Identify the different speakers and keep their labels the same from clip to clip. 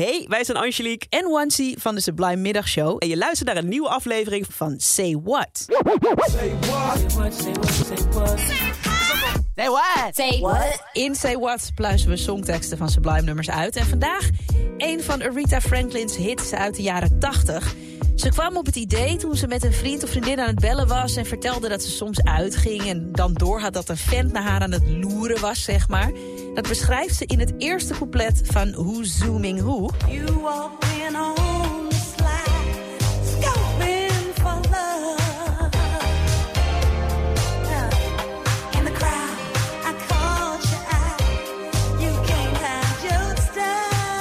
Speaker 1: Hey, wij zijn Angelique
Speaker 2: en Wansi van de Sublime Middagshow.
Speaker 1: en je luistert naar een nieuwe aflevering van
Speaker 2: Van Say What.
Speaker 3: Say what?
Speaker 4: Say what?
Speaker 2: In Say What pluizen we songteksten van Sublime nummers uit. En vandaag een van Aretha Franklin's hits uit de jaren 80. Ze kwam op het idee toen ze met een vriend of vriendin aan het bellen was... en vertelde dat ze soms uitging en dan doorhad dat een vent naar haar aan het loeren was, zeg maar. Dat beschrijft ze in het eerste couplet van Who's Zooming Who.
Speaker 5: You walked in on the slide, for love.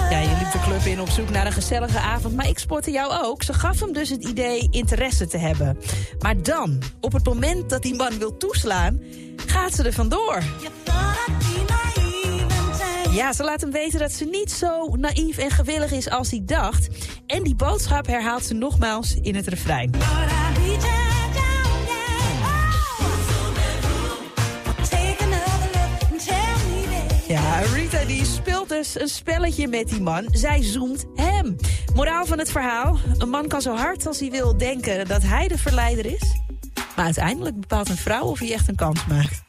Speaker 2: Je liep op zoek naar een gezellige avond, maar ik spotte jou ook. Ze gaf hem dus het idee interesse te hebben. Maar dan, op het moment dat die man wil toeslaan, gaat ze er vandoor. Ja, ze laat hem weten dat ze niet zo naïef en gewillig is als hij dacht. En die boodschap herhaalt ze nogmaals in het refrein. Ja, Rita die speelt dus een spelletje met die man. Zij zoemt hem. Moraal van het verhaal. Een man kan zo hard als hij wil denken dat hij de verleider is. Maar uiteindelijk bepaalt een vrouw of hij echt een kans maakt.